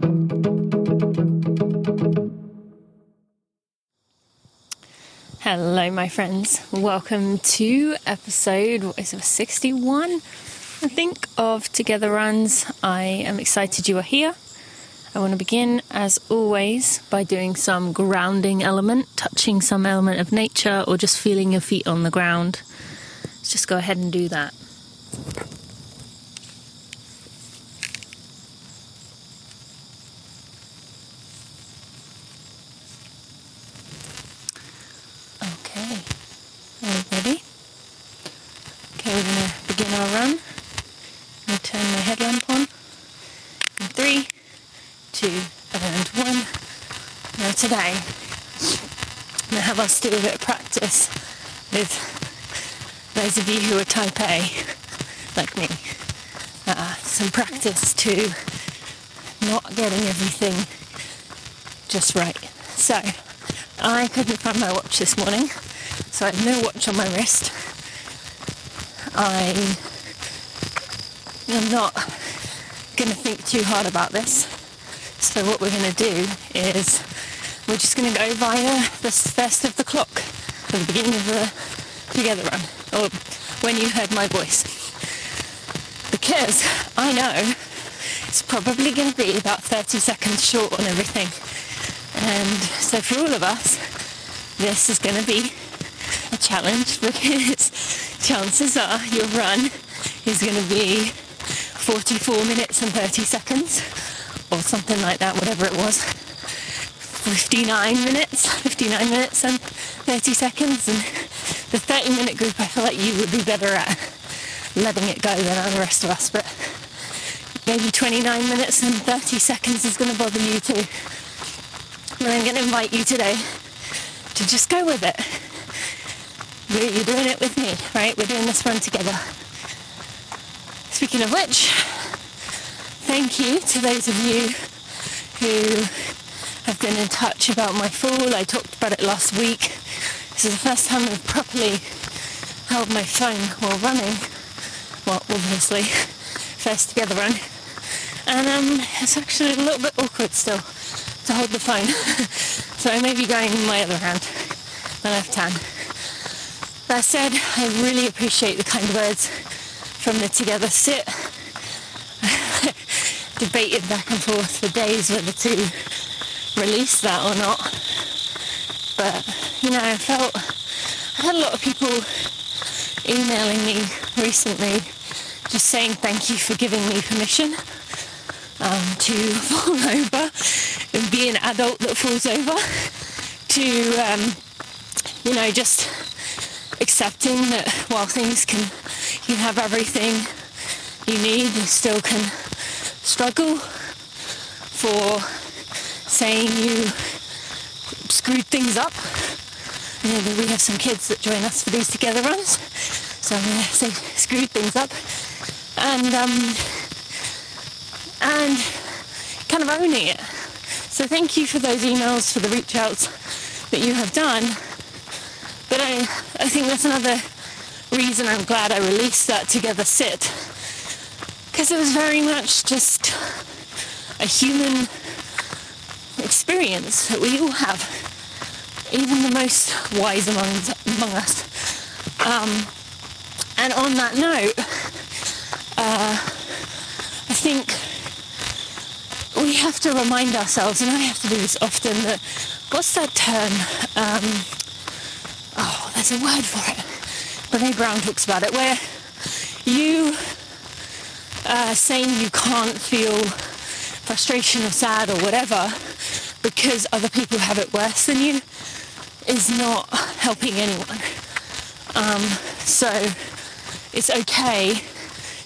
Hello, my friends. Welcome to episode what is it, 61, I think, of Together Runs. I am excited you are here. I want to begin, as always, by doing some grounding element, touching some element of nature, or just feeling your feet on the ground. Let's just go ahead and do that. Okay, are we ready? Okay, we're going to begin our run. I'm going to turn my headlamp on. In three, two, and one. Now today, I'm going to have us do a bit of practice with those of you who are type A, like me. Uh, some practice to not getting everything just right. So, I couldn't find my watch this morning, so I had no watch on my wrist. I am not going to think too hard about this. So what we're going to do is we're just going to go via the first of the clock at the beginning of the together run, or when you heard my voice. Because I know it's probably going to be about 30 seconds short on everything. And so for all of us, this is going to be a challenge because chances are your run is going to be 44 minutes and 30 seconds or something like that, whatever it was. 59 minutes, 59 minutes and 30 seconds. And the 30 minute group, I feel like you would be better at letting it go than the rest of us. But maybe 29 minutes and 30 seconds is going to bother you too. And I'm going to invite you today to just go with it. You're doing it with me, right? We're doing this run together. Speaking of which, thank you to those of you who have been in touch about my fall. I talked about it last week. This is the first time I've properly held my phone while running. Well, obviously, first together run. And um, it's actually a little bit awkward still to hold the phone. so I may be going in my other hand, my left hand. That said, I really appreciate the kind words from the Together Sit. Debated back and forth for days with the to release that or not. But, you know, I felt, I had a lot of people emailing me recently just saying thank you for giving me permission um, to fall over and be an adult that falls over to, um, you know, just accepting that while things can, you have everything you need, you still can struggle for saying you screwed things up. We have some kids that join us for these together runs, so I'm going to say screwed things up. And um, and kind of owning it. So thank you for those emails, for the reach outs that you have done. But I, I think that's another reason I'm glad I released that Together Sit. Because it was very much just a human experience that we all have. Even the most wise among, among us. Um, and on that note, uh, I think we have to remind ourselves, and I have to do this often, that what's that term? Um, oh, there's a word for it. Brene Brown talks about it, where you uh, saying you can't feel frustration or sad or whatever because other people have it worse than you is not helping anyone. Um, so it's okay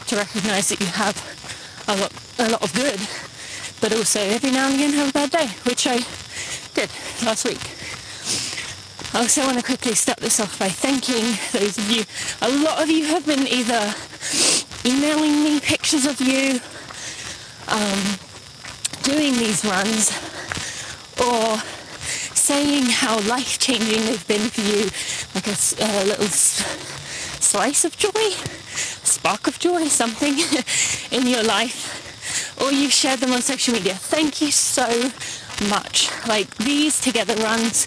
to recognize that you have a lot, a lot of good but also every now and again have a bad day, which I did last week. I also want to quickly start this off by thanking those of you. A lot of you have been either emailing me pictures of you um, doing these runs or saying how life-changing they've been for you, like a, a little slice of joy, spark of joy, something in your life or you've shared them on social media. Thank you so much. Like these together runs,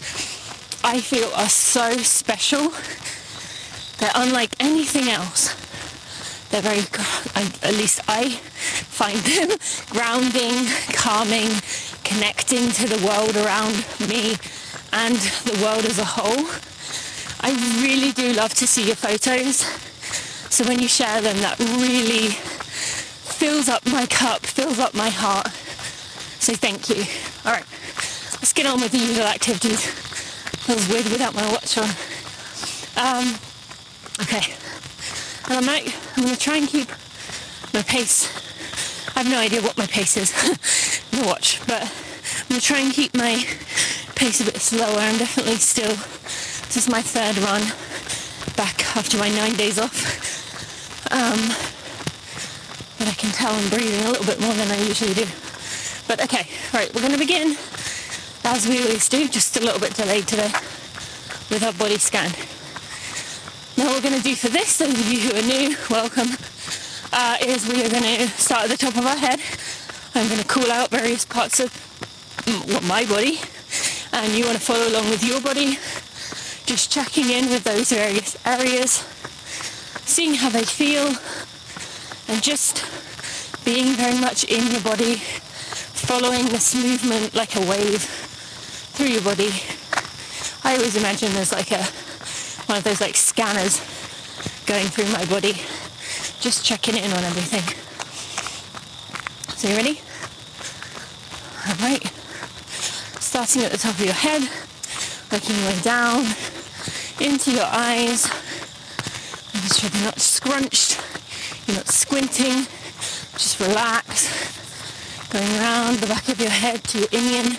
I feel are so special. They're unlike anything else. They're very, at least I find them grounding, calming, connecting to the world around me and the world as a whole. I really do love to see your photos. So when you share them, that really fills up my cup, fills up my heart. So thank you. All right, let's get on with the usual activities. Feels weird without my watch on. Um, okay, and I might, I'm going to try and keep my pace. I have no idea what my pace is, the watch, but I'm going to try and keep my pace a bit slower. I'm definitely still, this is my third run back after my nine days off. Um, but I can tell I'm breathing a little bit more than I usually do. But okay, right, we're going to begin as we always do, just a little bit delayed today with our body scan. Now we're going to do for this, those of you who are new, welcome, uh, is we are going to start at the top of our head. I'm going to call out various parts of well, my body. And you want to follow along with your body, just checking in with those various areas, seeing how they feel. And just being very much in your body, following this movement like a wave through your body. I always imagine there's like a one of those like scanners going through my body, just checking in on everything. So you ready? All right. Starting at the top of your head, working your way down into your eyes. Making sure they're not scrunched, you're not squinting, just relax. Going around the back of your head to your inion,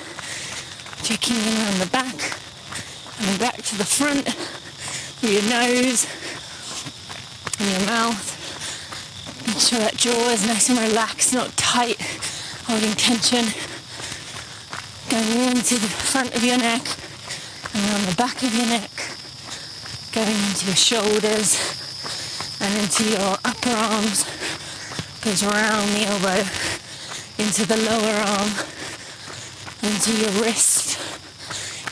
checking in around the back, coming back to the front through your nose and your mouth. Make sure that jaw is nice and relaxed, not tight, holding tension. Going into the front of your neck and around the back of your neck. Going into your shoulders and into your upper arms. Goes around the elbow, into the lower arm, into your wrist,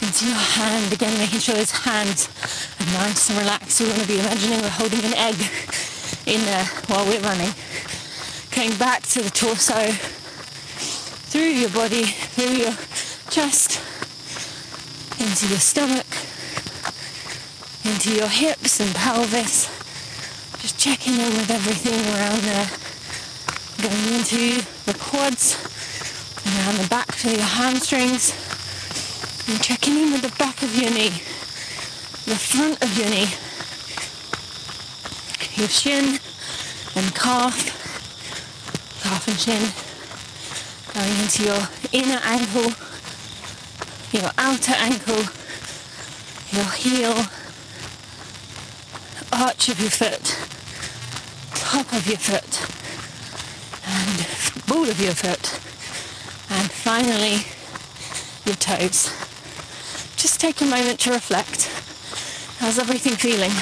into your hand. Again, making sure those hands are nice and relaxed. We want to be imagining we're holding an egg in there while we're running. Going back to the torso, through your body, through your chest, into your stomach, into your hips and pelvis. Just checking in with everything around there. Going into the quads and around the back to your hamstrings. And checking in with the back of your knee, the front of your knee, your shin and calf, calf and shin, going into your inner ankle, your outer ankle, your heel, arch of your foot, top of your foot, and ball of your foot, and finally your toes. Just take a moment to reflect. How's everything feeling?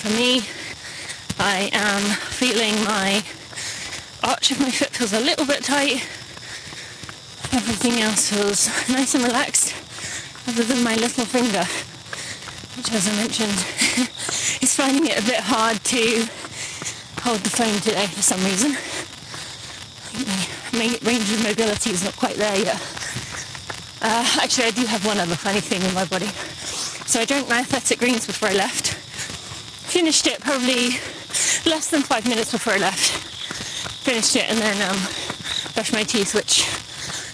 For me, I am feeling my my foot feels a little bit tight. Everything else feels nice and relaxed, other than my little finger, which, as I mentioned, is finding it a bit hard to hold the phone today for some reason. My range of mobility is not quite there yet. Uh, actually, I do have one other funny thing in my body. So I drank my athletic greens before I left finished it probably less than five minutes before I left. Finished it and then um, brushed my teeth, which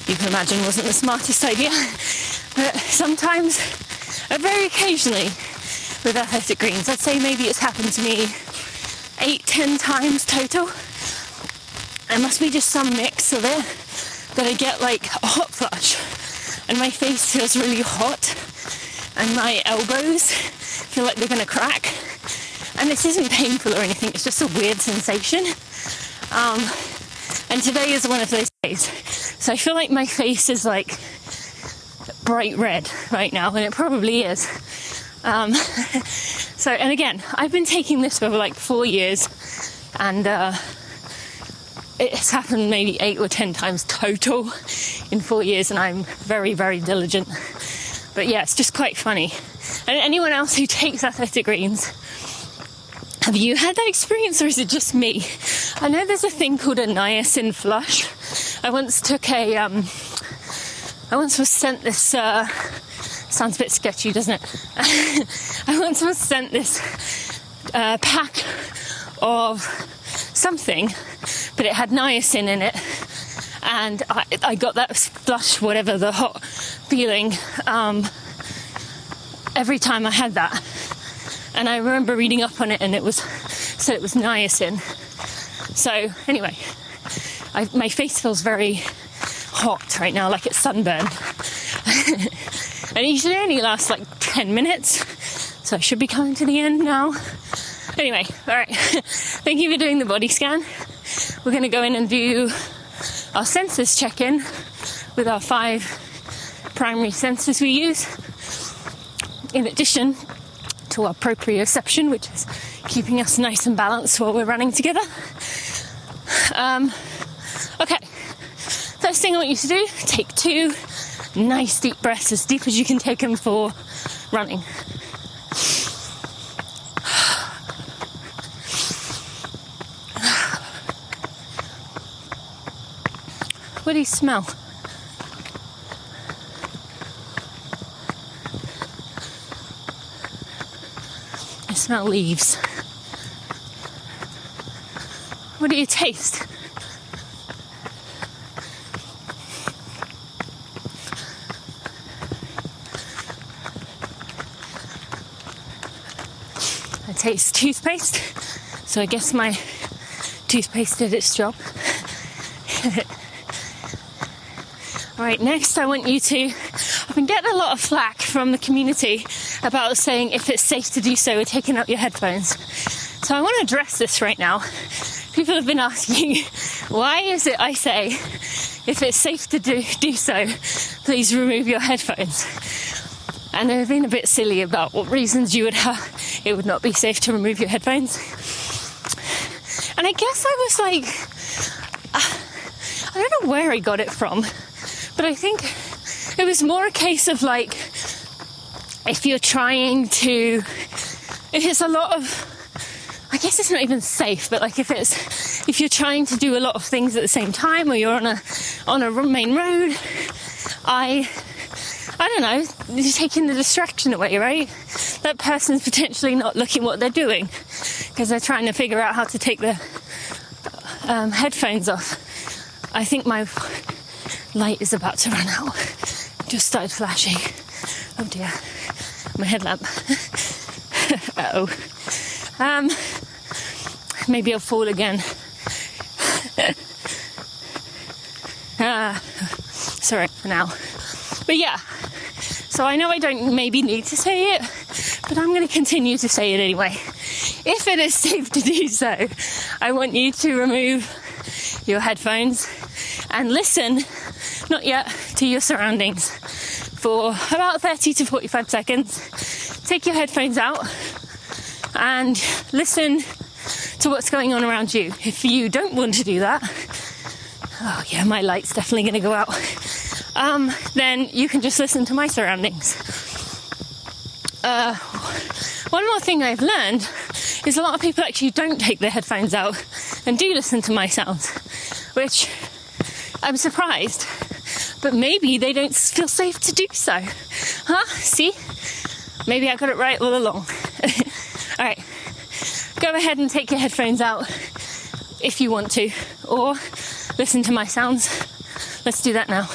you can imagine wasn't the smartest idea. But sometimes, uh, very occasionally, with athletic greens, I'd say maybe it's happened to me eight, ten times total. There must be just some mix of it that I get like a hot flush and my face feels really hot and my elbows feel like they're gonna crack and this isn't painful or anything, it's just a weird sensation. Um, and today is one of those days. So I feel like my face is like bright red right now, and it probably is. Um, so, and again, I've been taking this for like four years, and uh, it's happened maybe eight or ten times total in four years, and I'm very, very diligent. But yeah, it's just quite funny. And anyone else who takes athletic greens, have you had that experience or is it just me? I know there's a thing called a niacin flush. I once took a, um, I once was sent this, uh, sounds a bit sketchy, doesn't it? I once was sent this uh, pack of something, but it had niacin in it. And I, I got that flush, whatever the hot feeling, um, every time I had that. And I remember reading up on it, and it was said it was niacin. So anyway, I, my face feels very hot right now, like it's sunburned. and usually only lasts like 10 minutes, so I should be coming to the end now. Anyway, all right. Thank you for doing the body scan. We're going to go in and do our senses check in with our five primary senses we use, in addition our proprioception, which is keeping us nice and balanced while we're running together. Um, okay, first thing I want you to do take two nice deep breaths, as deep as you can take them for running. What do you smell? Smell leaves. What do you taste? I taste toothpaste, so I guess my toothpaste did its job. All right, next I want you to. I've been getting a lot of flack from the community about saying if it's safe to do so with taking out your headphones. So I want to address this right now. People have been asking, why is it I say if it's safe to do, do so, please remove your headphones? And they've been a bit silly about what reasons you would have it would not be safe to remove your headphones. And I guess I was like, uh, I don't know where I got it from, but I think it was more a case of like, if you're trying to, if it's a lot of, I guess it's not even safe, but like if it's, if you're trying to do a lot of things at the same time or you're on a, on a main road, I, I don't know, you're taking the distraction away, right? That person's potentially not looking what they're doing because they're trying to figure out how to take the um, headphones off. I think my light is about to run out. Just started flashing. Oh dear. My headlamp. oh. Um, maybe I'll fall again. ah, sorry for now. But yeah, so I know I don't maybe need to say it, but I'm going to continue to say it anyway. If it is safe to do so, I want you to remove your headphones and listen, not yet, to your surroundings for about 30 to 45 seconds. Take your headphones out and listen to what's going on around you. If you don't want to do that, oh yeah, my light's definitely going to go out. Um, then you can just listen to my surroundings. Uh, one more thing I've learned is a lot of people actually don't take their headphones out and do listen to my sounds, which I'm surprised. But maybe they don't feel safe to do so. Huh? See? Maybe I got it right all along. all right. Go ahead and take your headphones out if you want to, or listen to my sounds. Let's do that now.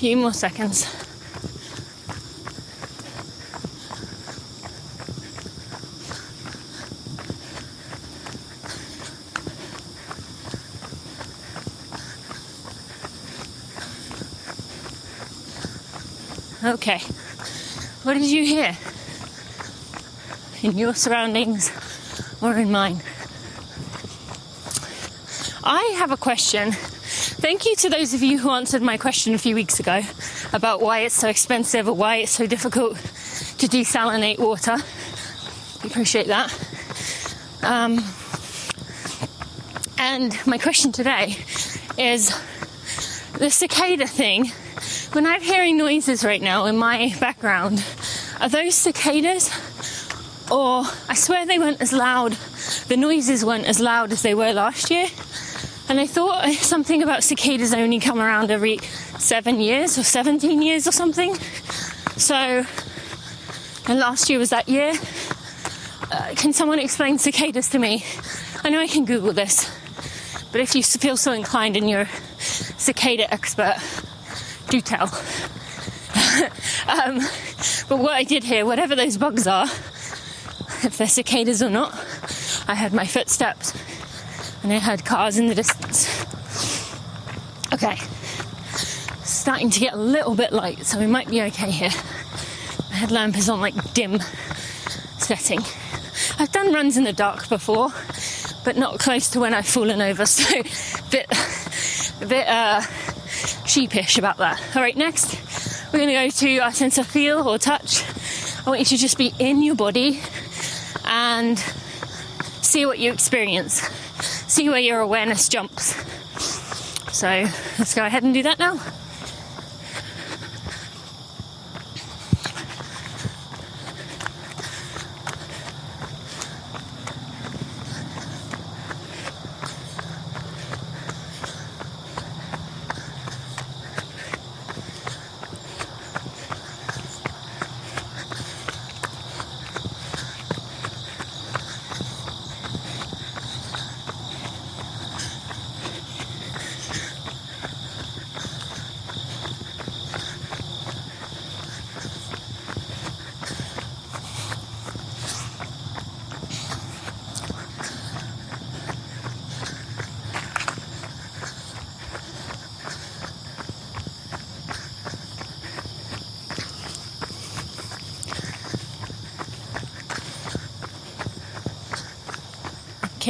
Few more seconds. Okay. What did you hear? In your surroundings or in mine? I have a question. Thank you to those of you who answered my question a few weeks ago about why it's so expensive or why it's so difficult to desalinate water. Appreciate that. Um, and my question today is the cicada thing when I'm hearing noises right now in my background, are those cicadas? Or I swear they weren't as loud, the noises weren't as loud as they were last year. And I thought something about cicadas only come around every seven years or 17 years or something. So, and last year was that year. Uh, can someone explain cicadas to me? I know I can Google this, but if you feel so inclined and you're a cicada expert, do tell. um, but what I did here, whatever those bugs are, if they're cicadas or not, I heard my footsteps and I heard cars in the distance. Okay, starting to get a little bit light, so we might be okay here. The headlamp is on like dim setting. I've done runs in the dark before, but not close to when I've fallen over, so a bit, a bit uh, sheepish about that. All right, next we're to go to our sense of feel or touch. I want you to just be in your body and see what you experience. See where your awareness jumps. So let's go ahead and do that now.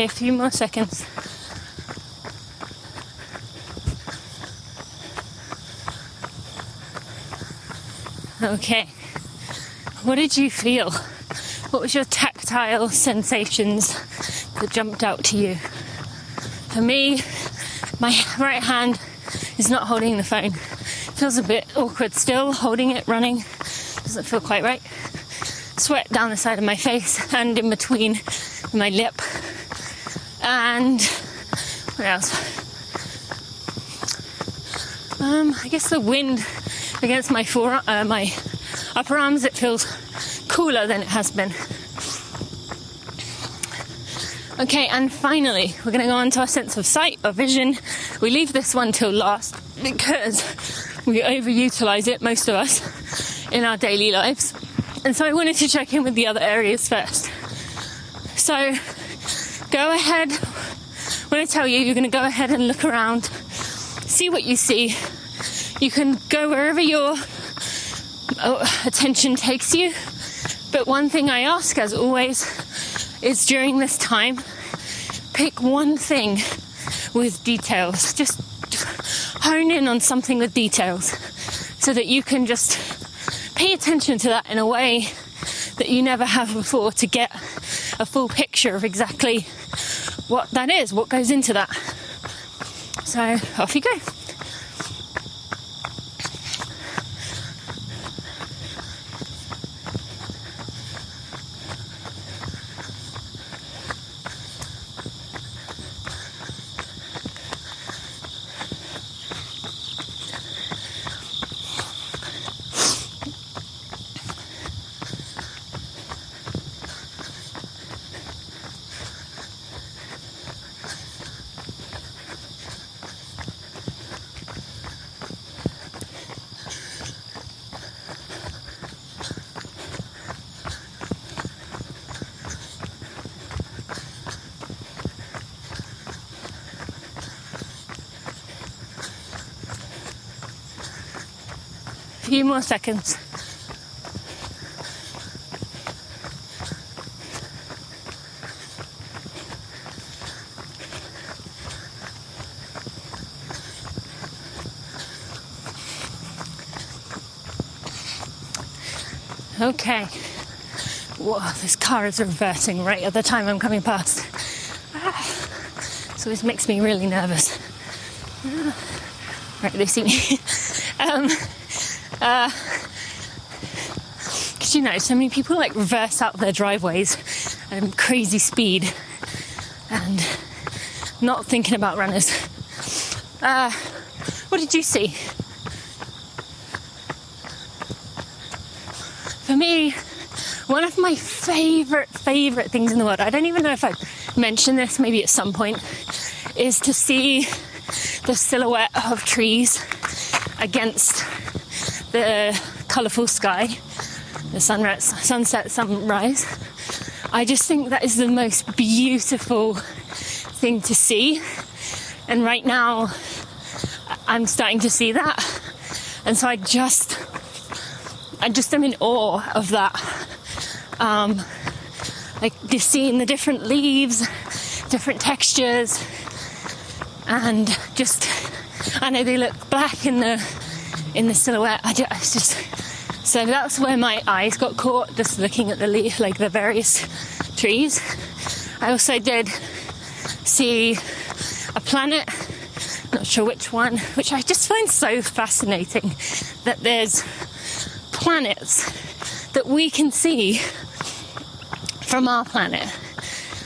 Okay, a few more seconds. Okay. What did you feel? What was your tactile sensations that jumped out to you? For me, my right hand is not holding the phone. It feels a bit awkward still, holding it, running. Doesn't feel quite right. Sweat down the side of my face and in between my lip and what else? Um, I guess the wind against my fore, uh, my upper arms. It feels cooler than it has been. Okay, and finally, we're going to go on to our sense of sight or vision. We leave this one till last because we overutilize it, most of us, in our daily lives. And so I wanted to check in with the other areas first. So go ahead. When I tell you, you're going to go ahead and look around, see what you see. You can go wherever your oh, attention takes you. But one thing I ask, as always, is during this time, pick one thing with details. Just hone in on something with details so that you can just pay attention to that in a way that you never have before to get a full picture of exactly what that is, what goes into that. So off you go. More seconds. Okay. Whoa, this car is reversing right at the time I'm coming past. Ah. So this makes me really nervous. Right, they see me. um, uh, Cause you know, so many people like reverse out their driveways at crazy speed and not thinking about runners. Uh, what did you see? For me, one of my favorite, favorite things in the world, I don't even know if I've mentioned this maybe at some point, is to see the silhouette of trees against the colourful sky, the sunrise, sunset, sunrise. I just think that is the most beautiful thing to see. And right now, I'm starting to see that. And so I just I just am in awe of that. Um, like just seeing the different leaves, different textures, and just I know they look black in the in the silhouette. I just, just so that's where my eyes got caught, just looking at the leaf, like the various trees. I also did see a planet, not sure which one, which I just find so fascinating that there's planets that we can see from our planet.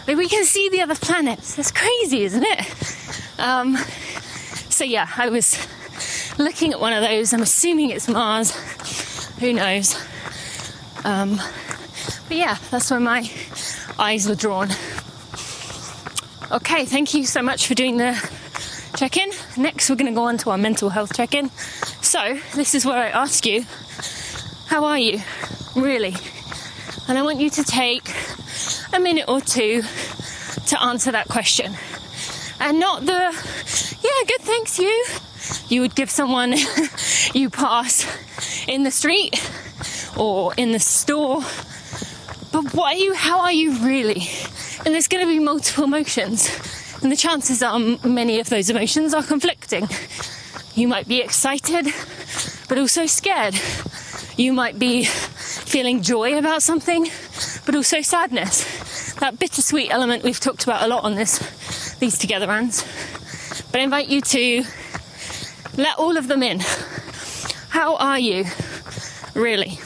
Like we can see the other planets. That's crazy, isn't it? Um, so yeah, I was looking at one of those. I'm assuming it's Mars. Who knows? Um, but yeah, that's where my eyes were drawn. Okay, thank you so much for doing the check in. Next, we're going to go on to our mental health check in. So, this is where I ask you how are you? Really? And I want you to take a minute or two to answer that question. And not the, yeah, good, thanks, you. You would give someone you pass in the street or in the store. But what are you, how are you really? And there's going to be multiple emotions. And the chances are many of those emotions are conflicting. You might be excited, but also scared. You might be feeling joy about something, but also sadness. That bittersweet element we've talked about a lot on this, these together runs. But I invite you to let all of them in. How are you, really?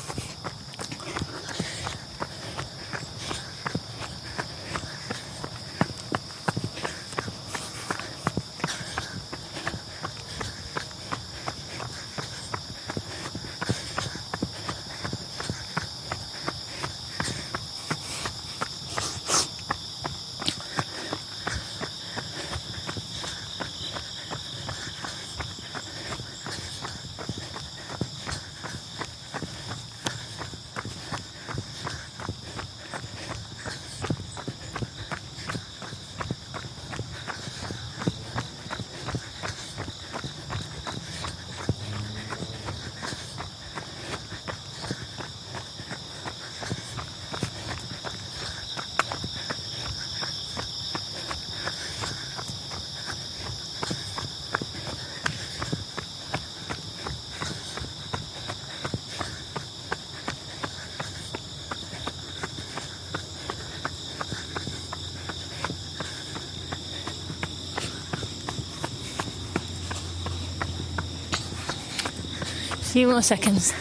Few more seconds.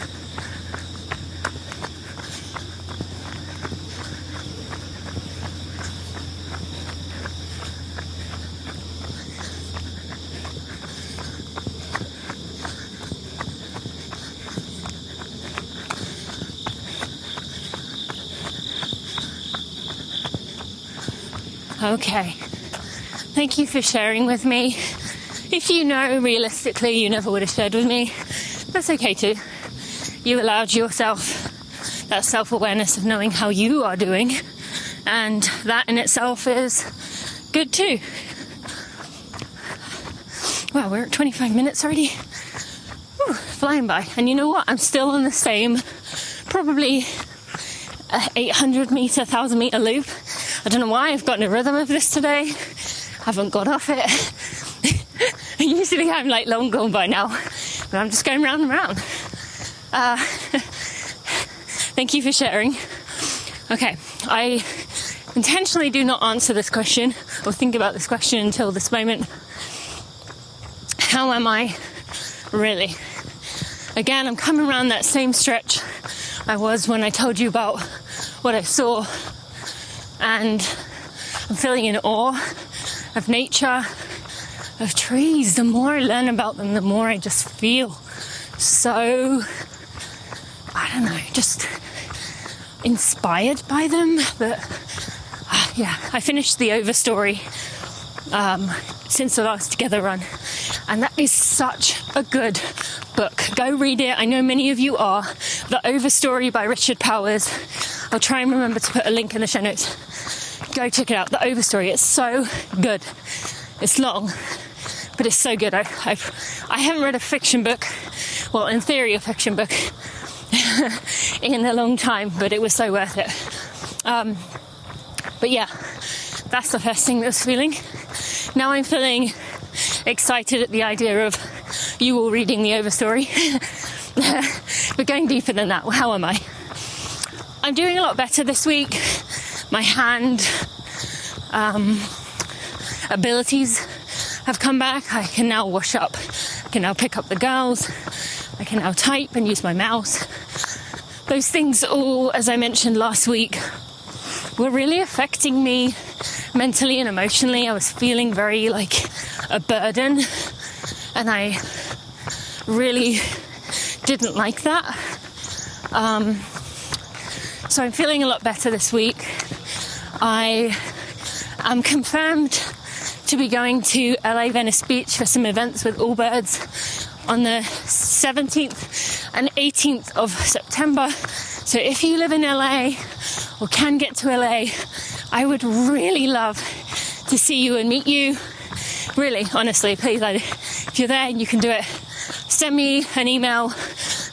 Okay. Thank you for sharing with me. If you know realistically you never would have shared with me, that's okay too. You allowed yourself that self awareness of knowing how you are doing, and that in itself is good too. Wow, we're at 25 minutes already. whew, flying by. And you know what? I'm still on the same, probably uh, 800 meter, 1000 meter loop. I don't know why I've gotten a rhythm of this today. I haven't got off it. Usually I'm like long gone by now, but I'm just going round and round. Uh, thank you for sharing. Okay, I intentionally do not answer this question or think about this question until this moment. How am I really? Again, I'm coming around that same stretch I was when I told you about what I saw, and I'm feeling in awe of nature, of trees. The more I learn about them, the more I just feel so, I don't know, just inspired by them. But uh, yeah, I finished the Overstory um, since the last Together run, and that is such a good book. Go read it. I know many of you are. The Overstory by Richard Powers. I'll try and remember to put a link in the show notes. Go check it out. The Overstory. It's so good. It's long, but it's so good. I, I've, I haven't read a fiction book, well, in theory, a fiction book, in a long time, but it was so worth it. Um, but yeah, that's the first thing that was feeling. Now I'm feeling excited at the idea of you all reading the Overstory. but going deeper than that, how am I? I'm doing a lot better this week. My hand um, abilities have come back. I can now wash up. I can now pick up the girls. I can now type and use my mouse. Those things all, as I mentioned last week, were really affecting me mentally and emotionally. I was feeling very like a burden, and I really didn't like that. Um, so I'm feeling a lot better this week. I am confirmed to be going to LA Venice Beach for some events with Allbirds on the 17th and 18th of September. So if you live in LA or can get to LA, I would really love to see you and meet you. Really, honestly, please, if you're there and you can do it, send me an email,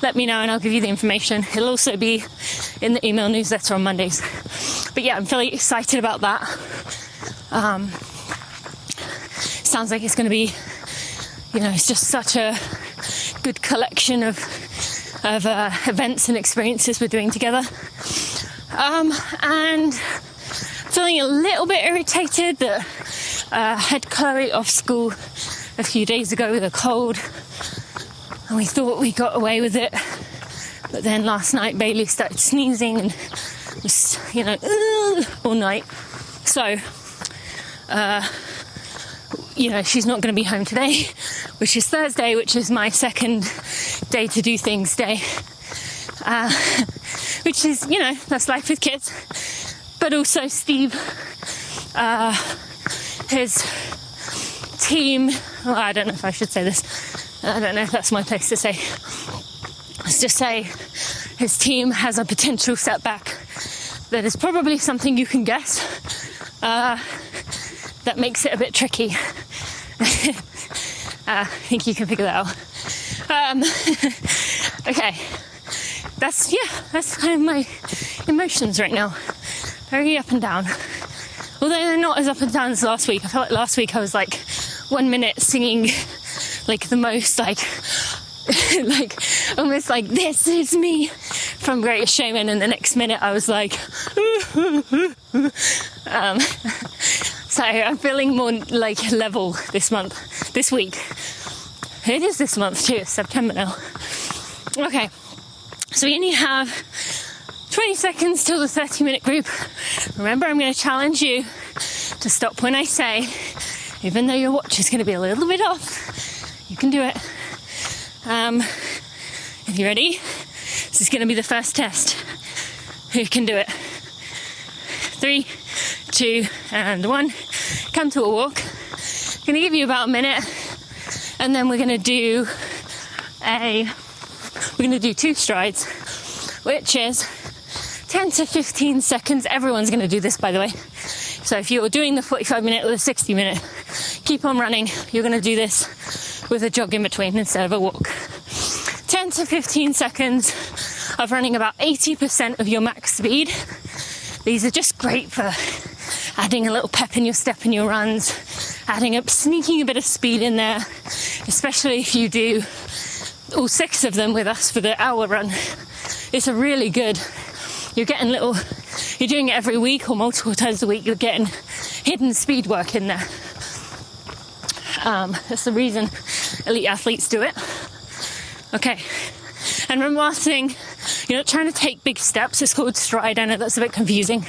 let me know, and I'll give you the information. It'll also be in the email newsletter on Mondays. But yeah, I'm really excited about that. Um, sounds like it's going to be, you know, it's just such a good collection of of uh, events and experiences we're doing together. Um, and feeling a little bit irritated that uh, had Chloe off school a few days ago with a cold, and we thought we got away with it. But then last night Bailey started sneezing and was, you know, all night. So, uh, you know, she's not going to be home today, which is Thursday, which is my second day to do things day. Uh, which is, you know, that's life with kids. But also, Steve, uh, his team, well, I don't know if I should say this, I don't know if that's my place to say. Let's just say his team has a potential setback that is probably something you can guess. Uh, that makes it a bit tricky. Uh, I think you can figure that out. Um, okay, that's yeah, that's kind of my emotions right now. Very up and down. Although they're not as up and down as last week. I felt like last week I was like one minute singing like the most like like almost like this is me from Greatest Showman, and the next minute I was like, um, so I'm feeling more like level this month, this week. It is this month too, September now. Okay, so we only have 20 seconds till the 30 minute group. Remember, I'm going to challenge you to stop when I say, even though your watch is going to be a little bit off, you can do it. Um, are you ready? This is going to be the first test. Who can do it? Three, two, and one. Come to a walk. I'm going to give you about a minute and then we're going to do a we're going to do two strides which is 10 to 15 seconds. Everyone's going to do this by the way. So if you're doing the 45 minute or the 60 minute keep on running. You're going to do this with a jog in between instead of a walk. 10 to 15 seconds of running about 80% of your max speed. These are just great for adding a little pep in your step in your runs, adding up, sneaking a bit of speed in there, especially if you do all six of them with us for the hour run. It's a really good, you're getting little, you're doing it every week or multiple times a week, you're getting hidden speed work in there. Um, that's the reason elite athletes do it. Okay. And one last thing, you're not trying to take big steps. It's called stride. I know that's a bit confusing.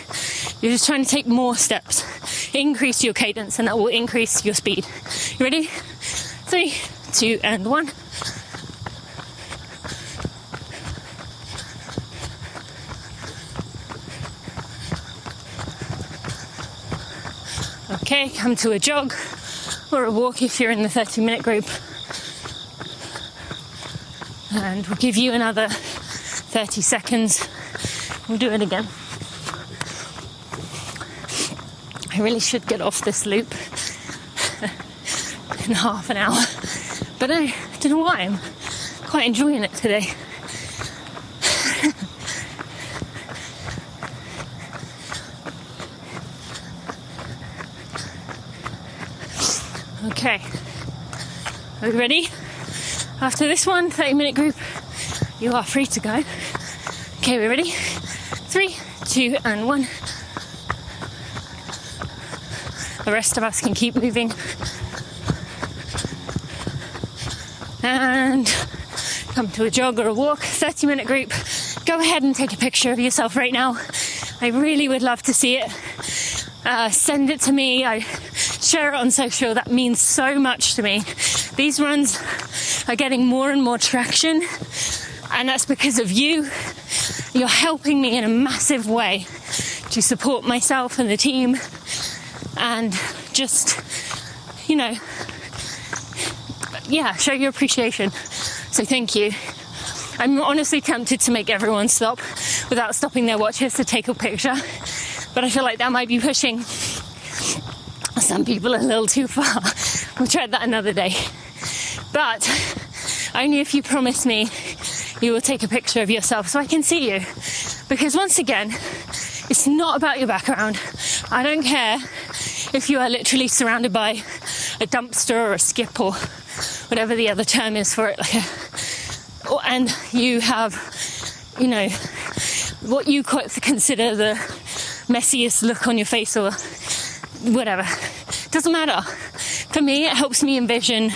You're just trying to take more steps, increase your cadence, and that will increase your speed. You ready? Three, two, and one. Okay, come to a jog or a walk if you're in the 30 minute group. And we'll give you another 30 seconds. We'll do it again. I really should get off this loop in half an hour, but I don't know why. I'm quite enjoying it today. okay, are we ready? After this one, 30 minute group, you are free to go. Okay, we're ready? Three, two, and one. The rest of us can keep moving. And come to a jog or a walk, 30 minute group. Go ahead and take a picture of yourself right now. I really would love to see it. Uh, send it to me. I share it on social. That means so much to me. These runs are getting more and more traction, and that's because of you. You're helping me in a massive way to support myself and the team, and just, you know, yeah, show your appreciation. So, thank you. I'm honestly tempted to make everyone stop without stopping their watches to take a picture, but I feel like that might be pushing some people a little too far. We'll try that another day. But only if you promise me you will take a picture of yourself so I can see you. Because once again, it's not about your background. I don't care if you are literally surrounded by a dumpster or a skip or whatever the other term is for it, like a, or, and you have, you know, what you consider the messiest look on your face or whatever. Doesn't matter. For me, it helps me envision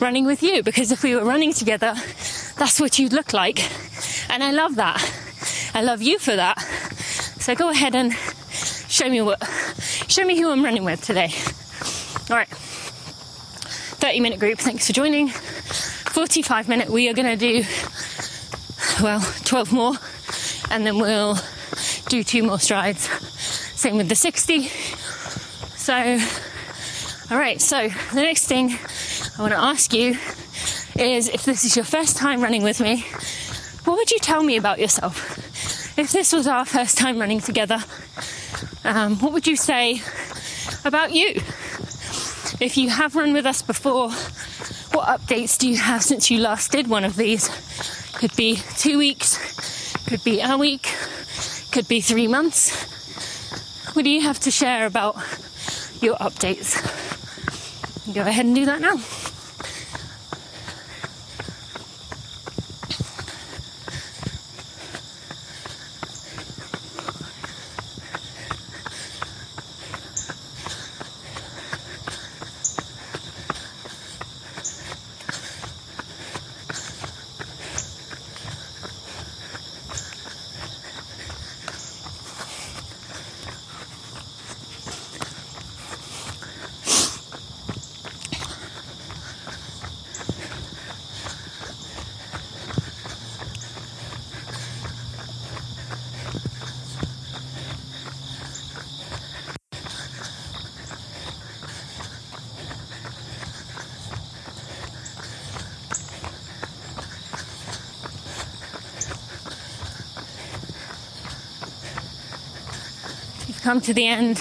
running with you because if we were running together, that's what you'd look like. And I love that. I love you for that. So go ahead and show me what, show me who I'm running with today. All right. 30 minute group. Thanks for joining. 45 minute. We are going to do, well, 12 more and then we'll do two more strides. Same with the 60. So, all right. So the next thing I want to ask you is if this is your first time running with me, what would you tell me about yourself? If this was our first time running together, um, what would you say about you? If you have run with us before, what updates do you have since you last did one of these? Could be two weeks, could be a week, could be three months. What do you have to share about your updates? Go ahead and do that now. Come to the end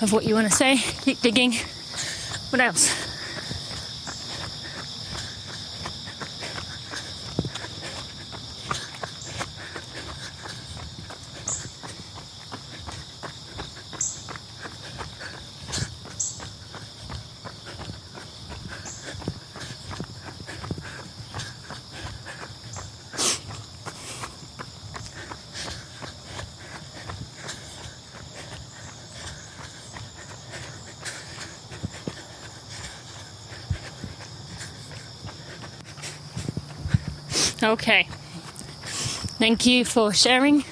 of what you want to say, keep digging. What else? Okay. Thank you for sharing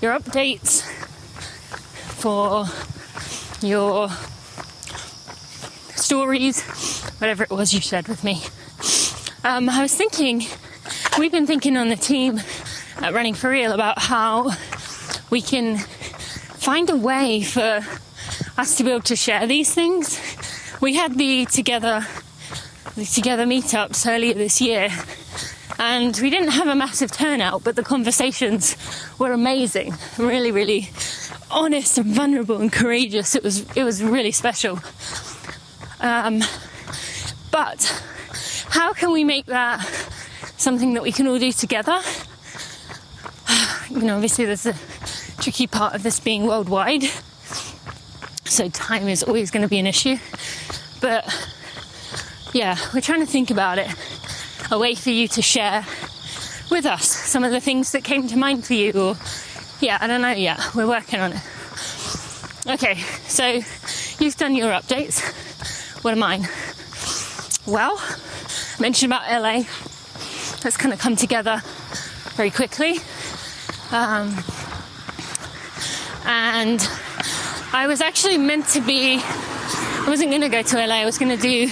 your updates, for your stories, whatever it was you shared with me. Um, I was thinking, we've been thinking on the team at Running for Real about how we can find a way for us to be able to share these things. We had the together the together meetups earlier this year and we didn't have a massive turnout but the conversations were amazing really really honest and vulnerable and courageous it was it was really special um, but how can we make that something that we can all do together you know obviously there's a tricky part of this being worldwide. So time is always going to be an issue. But yeah, we're trying to think about it. A way for you to share with us some of the things that came to mind for you, or yeah, I don't know yet. We're working on it. Okay, so you've done your updates. What are mine? Well, I mentioned about LA. That's kind of come together very quickly. Um, and I was actually meant to be. I wasn't going to go to LA. I was going to do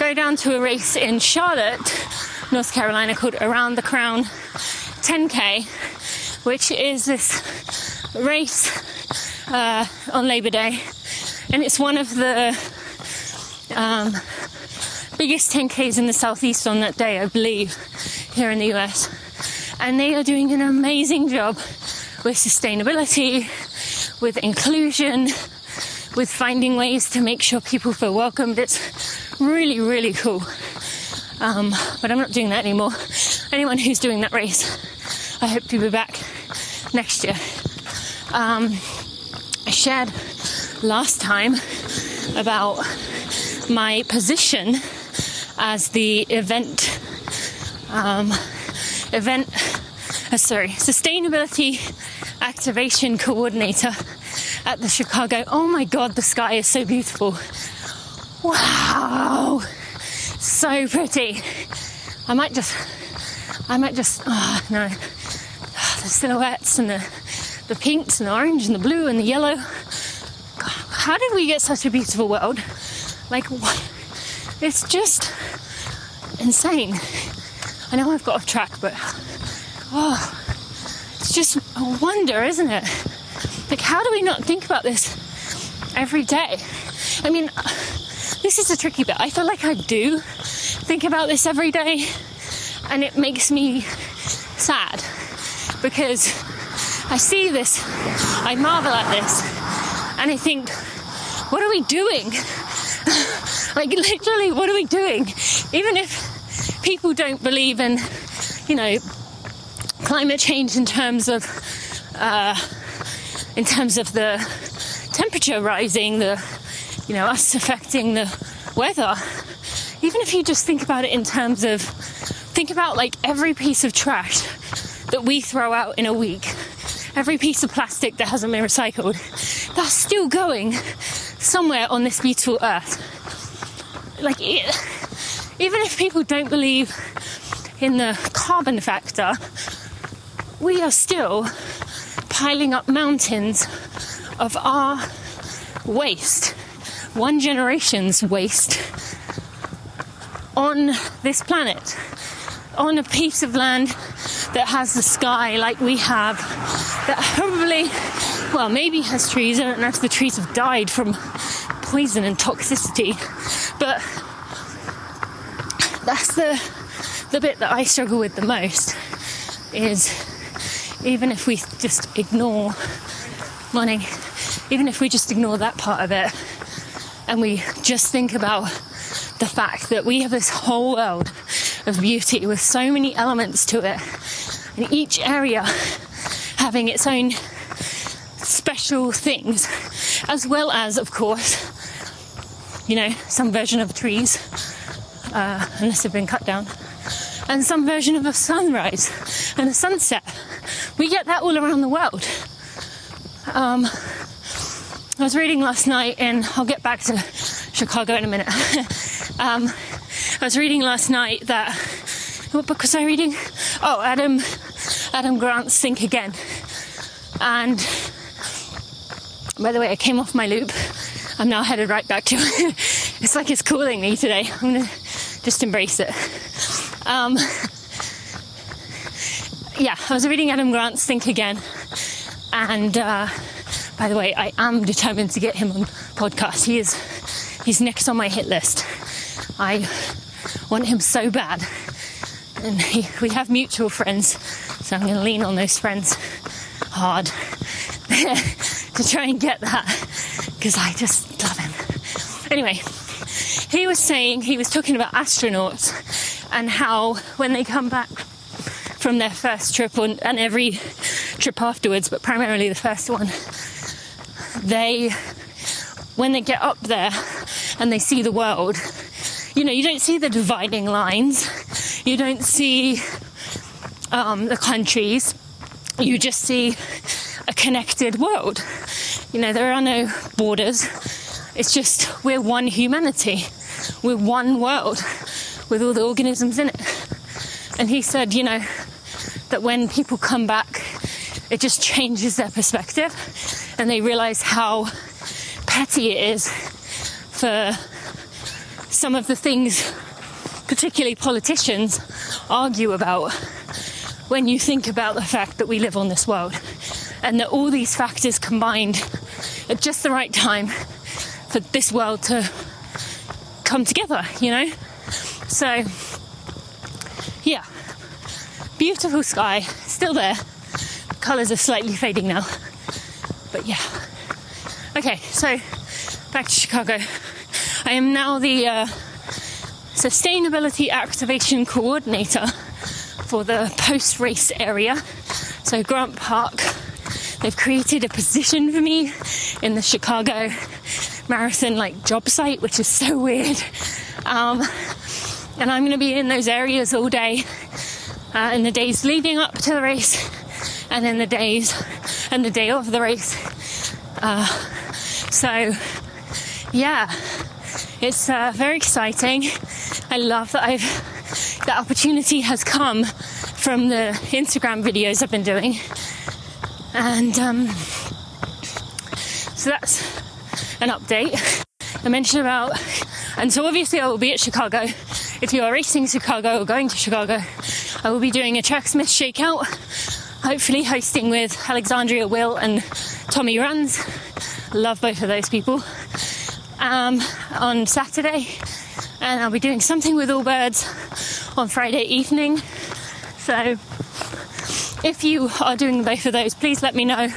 go down to a race in Charlotte, North Carolina, called Around the Crown 10K, which is this race uh, on Labor Day, and it's one of the um, biggest 10Ks in the southeast on that day, I believe, here in the US. And they are doing an amazing job with sustainability, with inclusion, with finding ways to make sure people feel welcomed. It's really, really cool. Um, but I'm not doing that anymore. Anyone who's doing that race, I hope to be back next year. Um, I shared last time about my position as the event um, event uh, sorry sustainability activation coordinator at the Chicago. Oh my god, the sky is so beautiful. Wow, so pretty. I might just, I might just, oh no, the silhouettes and the, the pinks and the orange and the blue and the yellow. how did we get such a beautiful world? Like, what? it's just insane. I know I've got off track, but oh, it's just a wonder, isn't it? Like, how do we not think about this every day? I mean, this is a tricky bit. I feel like I do think about this every day, and it makes me sad because I see this, I marvel at this, and I think, what are we doing? like, literally, what are we doing? Even if people don't believe in, you know, climate change in terms of uh, in terms of the temperature rising, the you know us affecting the weather. Even if you just think about it in terms of think about like every piece of trash that we throw out in a week, every piece of plastic that hasn't been recycled, that's still going somewhere on this beautiful earth. Like it, even if people don't believe in the carbon factor, we are still piling up mountains of our waste, one generation's waste, on this planet, on a piece of land that has the sky like we have, that probably, well, maybe has trees. I don't know if the trees have died from poison and toxicity, but that's the the bit that I struggle with the most is even if we just ignore money, even if we just ignore that part of it and we just think about the fact that we have this whole world of beauty with so many elements to it, and each area having its own special things, as well as, of course, you know, some version of trees, uh, unless they've been cut down, and some version of a sunrise and a sunset we get that all around the world. Um, I was reading last night, and I'll get back to Chicago in a minute. um, I was reading last night that what book was I reading? oh, Adam, Adam Grant's Think Again. And by the way, I came off my loop. I'm now headed right back to it. it's like it's calling me today. I'm gonna just embrace it. Um, yeah, I was reading Adam Grant's Think Again, and uh, by the way, I am determined to get him on podcast. He is he's next on my hit list. I want him so bad, and he, we have mutual friends, so I'm going to lean on those friends hard to try and get that because I just love him. Anyway, he was saying he was talking about astronauts and how when they come back from their first trip on, and every trip afterwards, but primarily the first one, they when they get up there and they see the world, you know, you don't see the dividing lines, you don't see um, the countries, you just see a connected world. You know, there are no borders. It's just we're one humanity, we're one world with all the organisms in it. And he said, you know, that when people come back, it just changes their perspective and they realize how petty it is for some of the things, particularly politicians, argue about when you think about the fact that we live on this world and that all these factors combined at just the right time for this world to come together, you know? So, yeah, beautiful sky, still there. Colours are slightly fading now, but yeah. Okay, so back to Chicago. I am now the uh, Sustainability Activation Coordinator for the post race area. So, Grant Park, they've created a position for me in the Chicago Marathon like job site, which is so weird. Um, and I'm going to be in those areas all day uh, in the days leading up to the race and in the days and the day of the race. Uh, so, yeah, it's uh, very exciting. I love that I've that opportunity has come from the Instagram videos I've been doing, and um, so that's an update. I mentioned about, and so obviously I will be at Chicago. If you are racing Chicago or going to Chicago, I will be doing a Tracksmith shakeout. Hopefully, hosting with Alexandria Will and Tommy Runs. Love both of those people. Um, on Saturday, and I'll be doing something with Allbirds on Friday evening. So, if you are doing both of those, please let me know,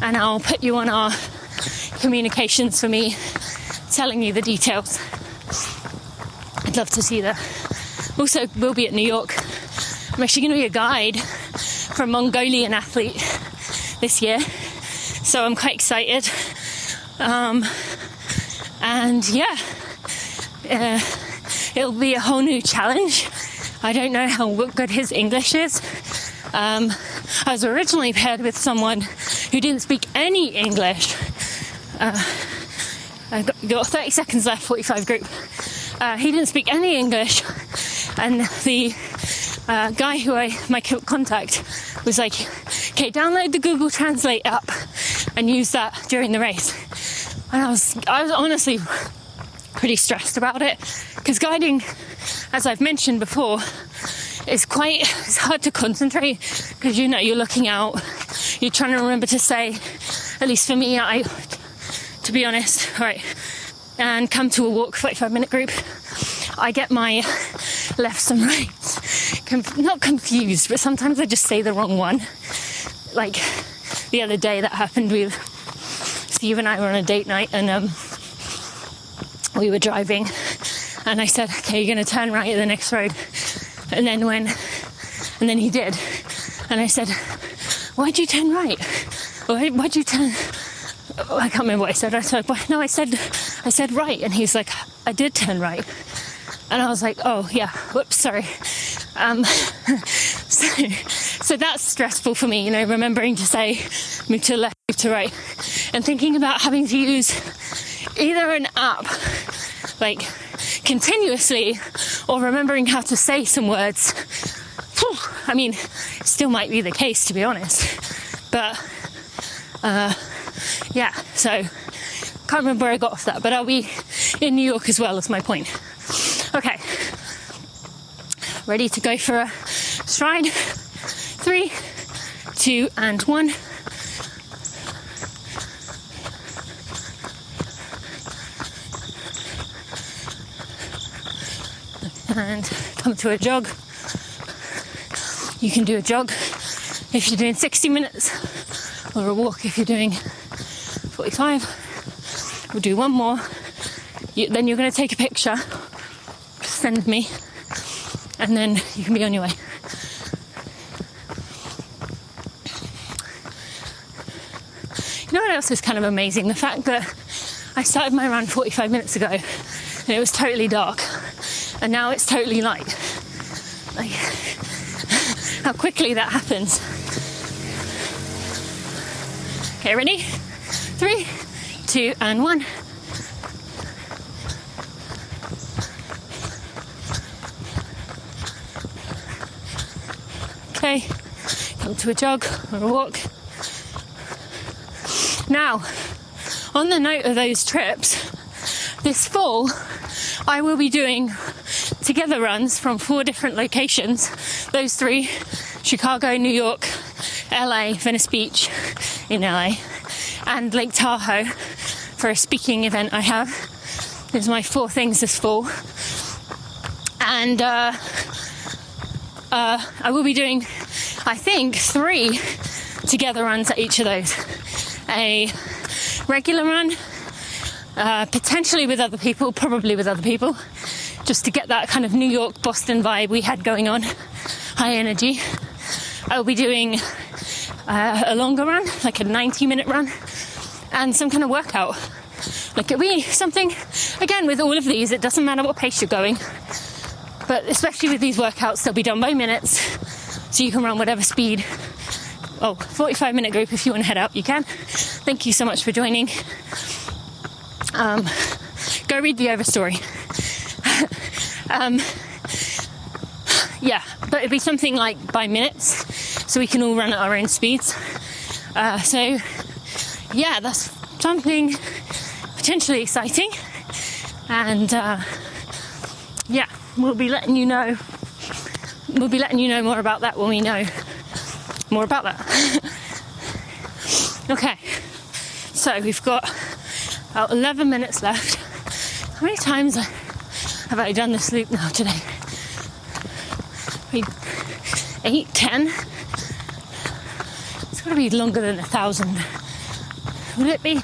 and I'll put you on our communications for me, telling you the details. I'd love to see that. Also, we'll be at New York. I'm actually going to be a guide a Mongolian athlete this year, so I'm quite excited. Um, and yeah, uh, it'll be a whole new challenge. I don't know how good his English is. Um, I was originally paired with someone who didn't speak any English. Uh, I've got, got 30 seconds left, 45 group. Uh, he didn't speak any English, and the guy who I my contact was like, "Okay, download the Google Translate app and use that during the race." And I was, I was honestly pretty stressed about it because guiding, as I've mentioned before, is quite it's hard to concentrate because you know you're looking out, you're trying to remember to say. At least for me, I, to be honest, right, and come to a walk 45 minute group. I get my lefts and rights not confused, but sometimes I just say the wrong one. Like the other day that happened with Steve and I were on a date night and um, we were driving and I said, okay, you're going to turn right at the next road. And then when, and then he did. And I said, why'd you turn right? Why, why'd you turn? I can't remember what I said. I said, no, I said, I said right. And he's like, I did turn right. And I was like, oh yeah, whoops, sorry. Um, so, so that's stressful for me, you know, remembering to say move to left, move to right, and thinking about having to use either an app like continuously or remembering how to say some words. I mean, still might be the case to be honest. But uh, yeah, so can't remember where I got off that, but I'll be in New York as well, is my point. Okay, ready to go for a stride. Three, two, and one. And come to a jog. You can do a jog if you're doing 60 minutes, or a walk if you're doing 45. We'll do one more. You, then you're going to take a picture, send me, and then you can be on your way. You know what else is kind of amazing? The fact that I started my run 45 minutes ago and it was totally dark, and now it's totally light. Like, how quickly that happens. Okay, ready? Three, two, and one. Okay, come to a jog or a walk. Now, on the note of those trips, this fall I will be doing together runs from four different locations. Those three Chicago, New York, LA, Venice Beach in LA, and Lake Tahoe for a speaking event I have. These are my four things this fall. And uh, uh, I will be doing, I think, three together runs at each of those a regular run, uh, potentially with other people, probably with other people, just to get that kind of New York Boston vibe we had going on, high energy. I'll be doing uh, a longer run, like a 90 minute run, and some kind of workout. Like it be something, again, with all of these, it doesn't matter what pace you're going, but especially with these workouts, they'll be done by minutes, so you can run whatever speed oh, 45 minute group if you want to head out, you can. Thank you so much for joining. Um, go read the overstory. um, yeah, but it'd be something like by minutes, so we can all run at our own speeds. Uh, so, yeah, that's something potentially exciting, and uh, yeah, we'll be letting you know. We'll be letting you know more about that when we know more about that. okay, so we've got about 11 minutes left. How many times have I done this loop now today? Eight, ten? It's got to be longer than a thousand. Would it be?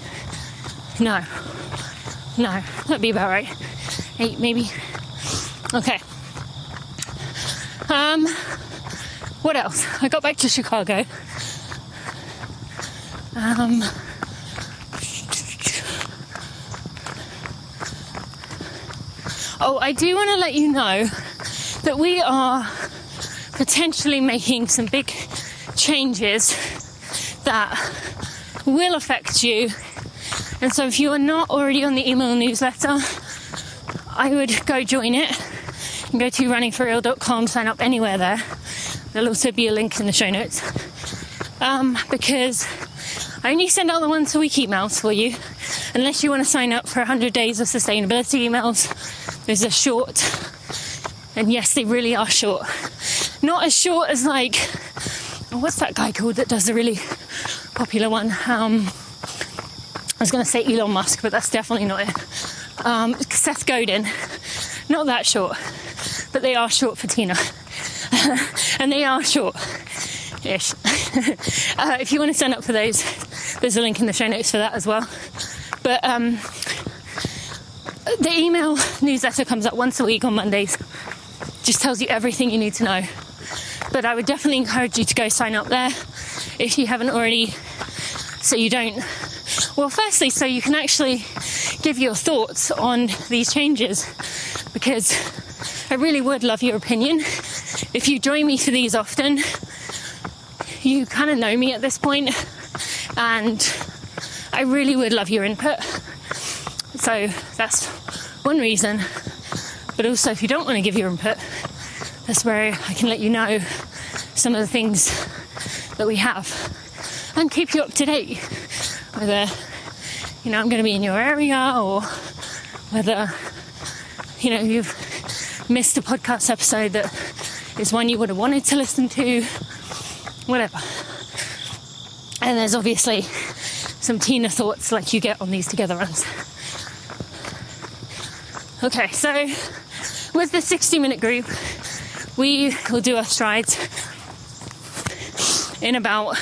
No. No, that'd be about right. Eight, maybe. Okay. Um, what else? I got back to Chicago. Um, oh, I do want to let you know that we are potentially making some big changes that will affect you. And so, if you are not already on the email newsletter, I would go join it and go to runningforreal.com, sign up anywhere there. There'll also be a link in the show notes. Um, because I only send out the once a week emails for you, unless you want to sign up for 100 days of sustainability emails. Those are short, and yes, they really are short. Not as short as like, what's that guy called that does the really popular one? Um, I was going to say Elon Musk, but that's definitely not it. Um, Seth Godin. Not that short, but they are short for Tina. and they are short ish. uh, if you want to sign up for those, there's a link in the show notes for that as well. But um, the email newsletter comes out once a week on Mondays, just tells you everything you need to know. But I would definitely encourage you to go sign up there if you haven't already, so you don't. Well, firstly, so you can actually give your thoughts on these changes because I really would love your opinion. If you join me for these often, you kind of know me at this point, and I really would love your input. So that's one reason. But also, if you don't want to give your input, that's where I can let you know some of the things that we have and keep you up to date. Whether, you know, I'm going to be in your area or whether, you know, you've missed a podcast episode that is one you would have wanted to listen to, whatever. And there's obviously some Tina thoughts like you get on these together runs. Okay, so with the 60 minute group, we will do our strides in about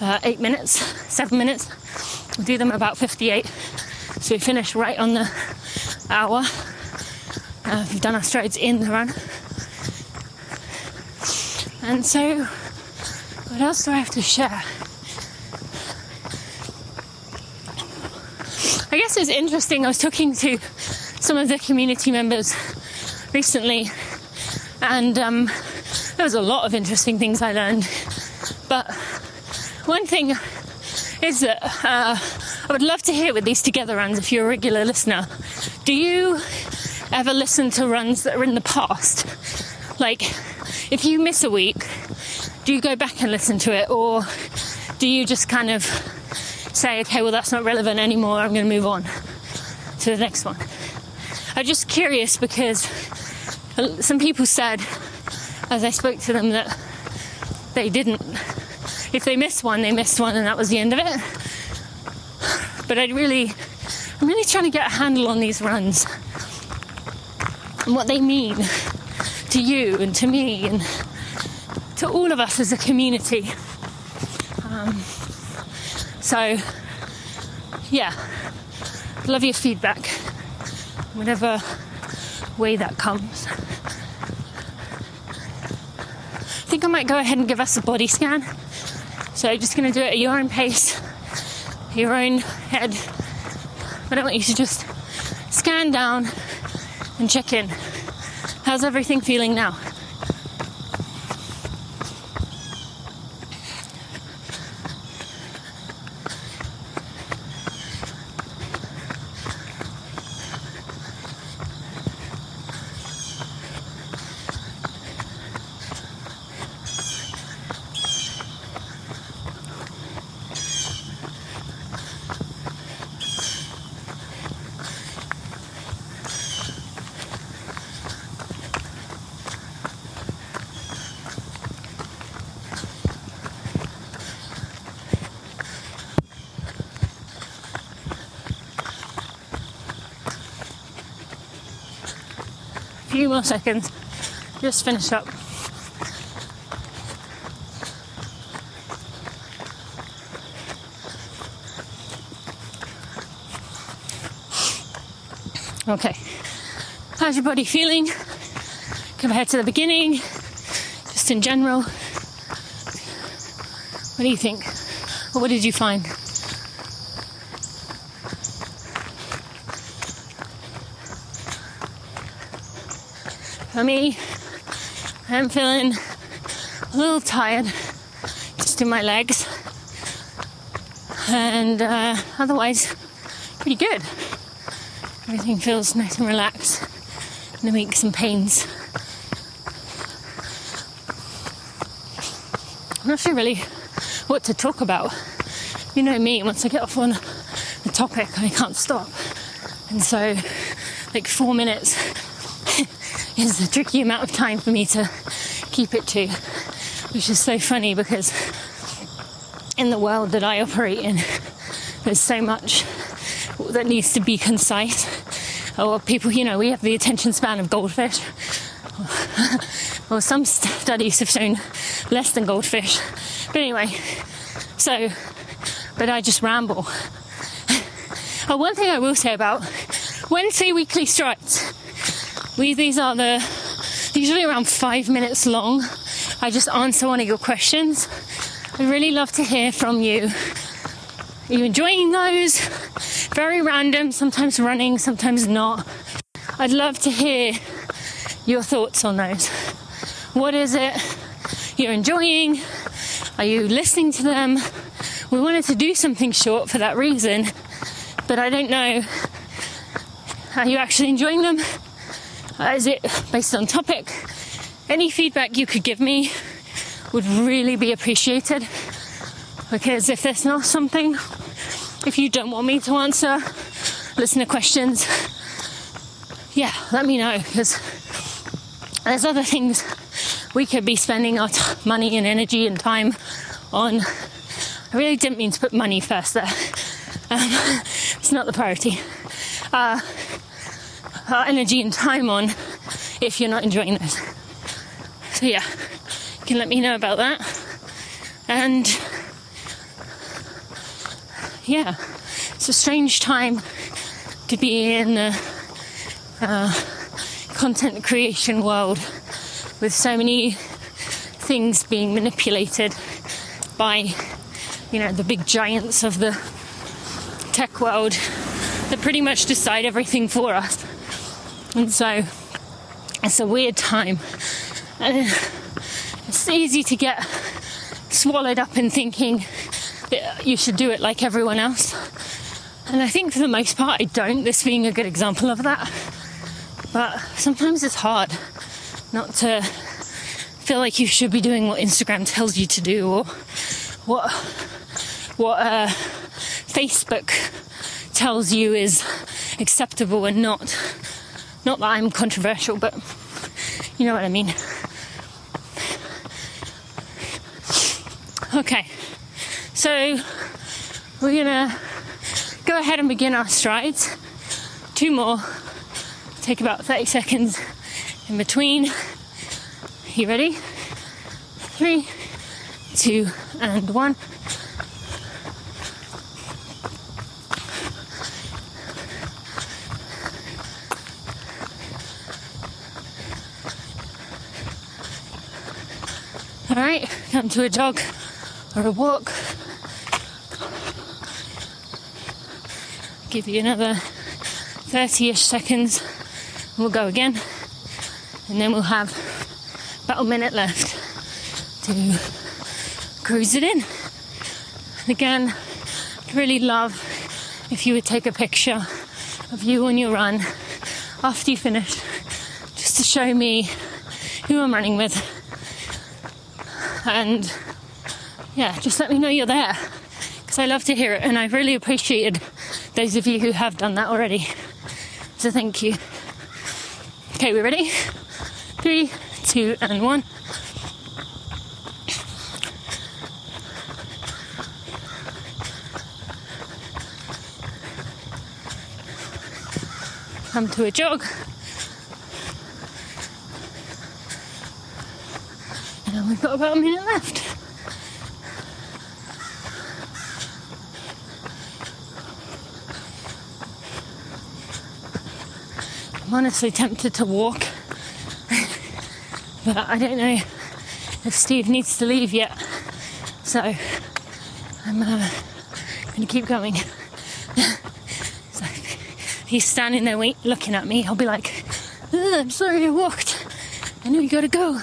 uh, eight minutes, seven minutes. We'll do them about 58. So we finish right on the hour. Uh, we've done our strides in the run. And so, what else do I have to share? I guess it's interesting. I was talking to some of the community members recently, and um, there was a lot of interesting things I learned. But one thing is that uh, I would love to hear with these together runs if you're a regular listener. Do you ever listen to runs that are in the past? Like, if you miss a week, do you go back and listen to it, or do you just kind of say, okay, well, that's not relevant anymore, I'm going to move on to the next one. I'm just curious because some people said, as I spoke to them, that they didn't. If they missed one, they missed one, and that was the end of it. But I really, I'm really trying to get a handle on these runs and what they mean to you and to me and to all of us as a community. Um, so, yeah, love your feedback, whatever way that comes. I think I might go ahead and give us a body scan. So, just going to do it at your own pace, your own head. But I want you to just scan down and check in. How's everything feeling now? Few more seconds. Just finish up. Okay. How's your body feeling compared to the beginning? Just in general. What do you think? what did you find? For me, I'm feeling a little tired just in my legs, and uh, otherwise, pretty good. Everything feels nice and relaxed, no aches and pains. I'm not sure really what to talk about. You know me, once I get off on a topic, I can't stop. And so, like four minutes is a tricky amount of time for me to keep it to, which is so funny because in the world that I operate in, there's so much that needs to be concise. Oh, or people, you know, we have the attention span of goldfish. well, some studies have shown less than goldfish. But anyway, so, but I just ramble. Oh, one thing I will say about Wednesday weekly strides these are the usually around five minutes long. I just answer one of your questions. I'd really love to hear from you. Are you enjoying those? Very random, sometimes running, sometimes not. I'd love to hear your thoughts on those. What is it you're enjoying? Are you listening to them? We wanted to do something short for that reason, but I don't know. Are you actually enjoying them? Uh, is it based on topic? Any feedback you could give me would really be appreciated. Because if there's not something, if you don't want me to answer listener questions, yeah, let me know because there's other things we could be spending our t- money and energy and time on. I really didn't mean to put money first there. Um, it's not the priority. Uh, our energy and time on if you're not enjoying this. So yeah, you can let me know about that. And yeah, it's a strange time to be in the uh, content creation world with so many things being manipulated by, you know, the big giants of the tech world that pretty much decide everything for us. And so it's a weird time. And it's easy to get swallowed up in thinking that you should do it like everyone else. And I think for the most part, I don't, this being a good example of that. But sometimes it's hard not to feel like you should be doing what Instagram tells you to do or what what uh, Facebook tells you is acceptable and not. Not that I'm controversial, but you know what I mean. Okay, so we're gonna go ahead and begin our strides. Two more, take about 30 seconds in between. You ready? Three, two, and one. All right, come to a jog or a walk. Give you another 30 ish seconds. We'll go again. And then we'll have about a minute left to cruise it in. And again, I'd really love if you would take a picture of you on your run after you finish, just to show me who I'm running with and yeah, just let me know you're there because I love to hear it and I've really appreciated those of you who have done that already. So thank you. Okay, we're ready? Three, two, and one. Come to a jog. We've got about a minute left. I'm honestly tempted to walk, but I don't know if Steve needs to leave yet. So I'm uh, to keep going. so he's standing there wait, looking at me. I'll be like, I'm sorry I walked. I know you gotta go.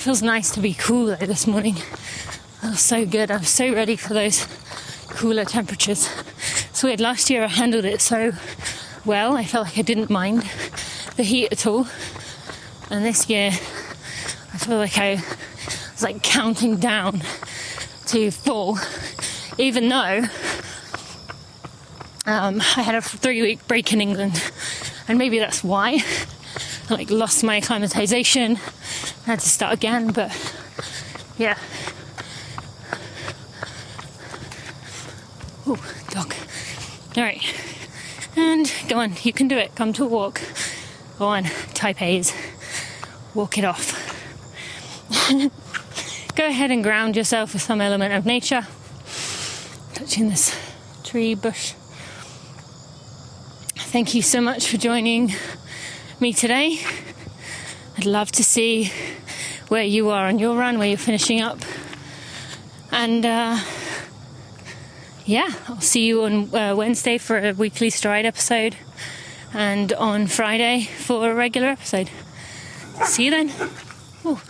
Feels nice to be cooler this morning. Feels so good. I'm so ready for those cooler temperatures. It's weird. Last year I handled it so well. I felt like I didn't mind the heat at all. And this year I feel like I was like counting down to fall, even though um, I had a three week break in England, and maybe that's why I like lost my acclimatization I had to start again, but yeah. Oh, dog. All right. And go on, you can do it. Come to a walk. Go on, type A's. Walk it off. go ahead and ground yourself with some element of nature. Touching this tree, bush. Thank you so much for joining me today. I'd love to see where you are on your run, where you're finishing up. And uh, yeah, I'll see you on uh, Wednesday for a weekly stride episode and on Friday for a regular episode. See you then. Ooh.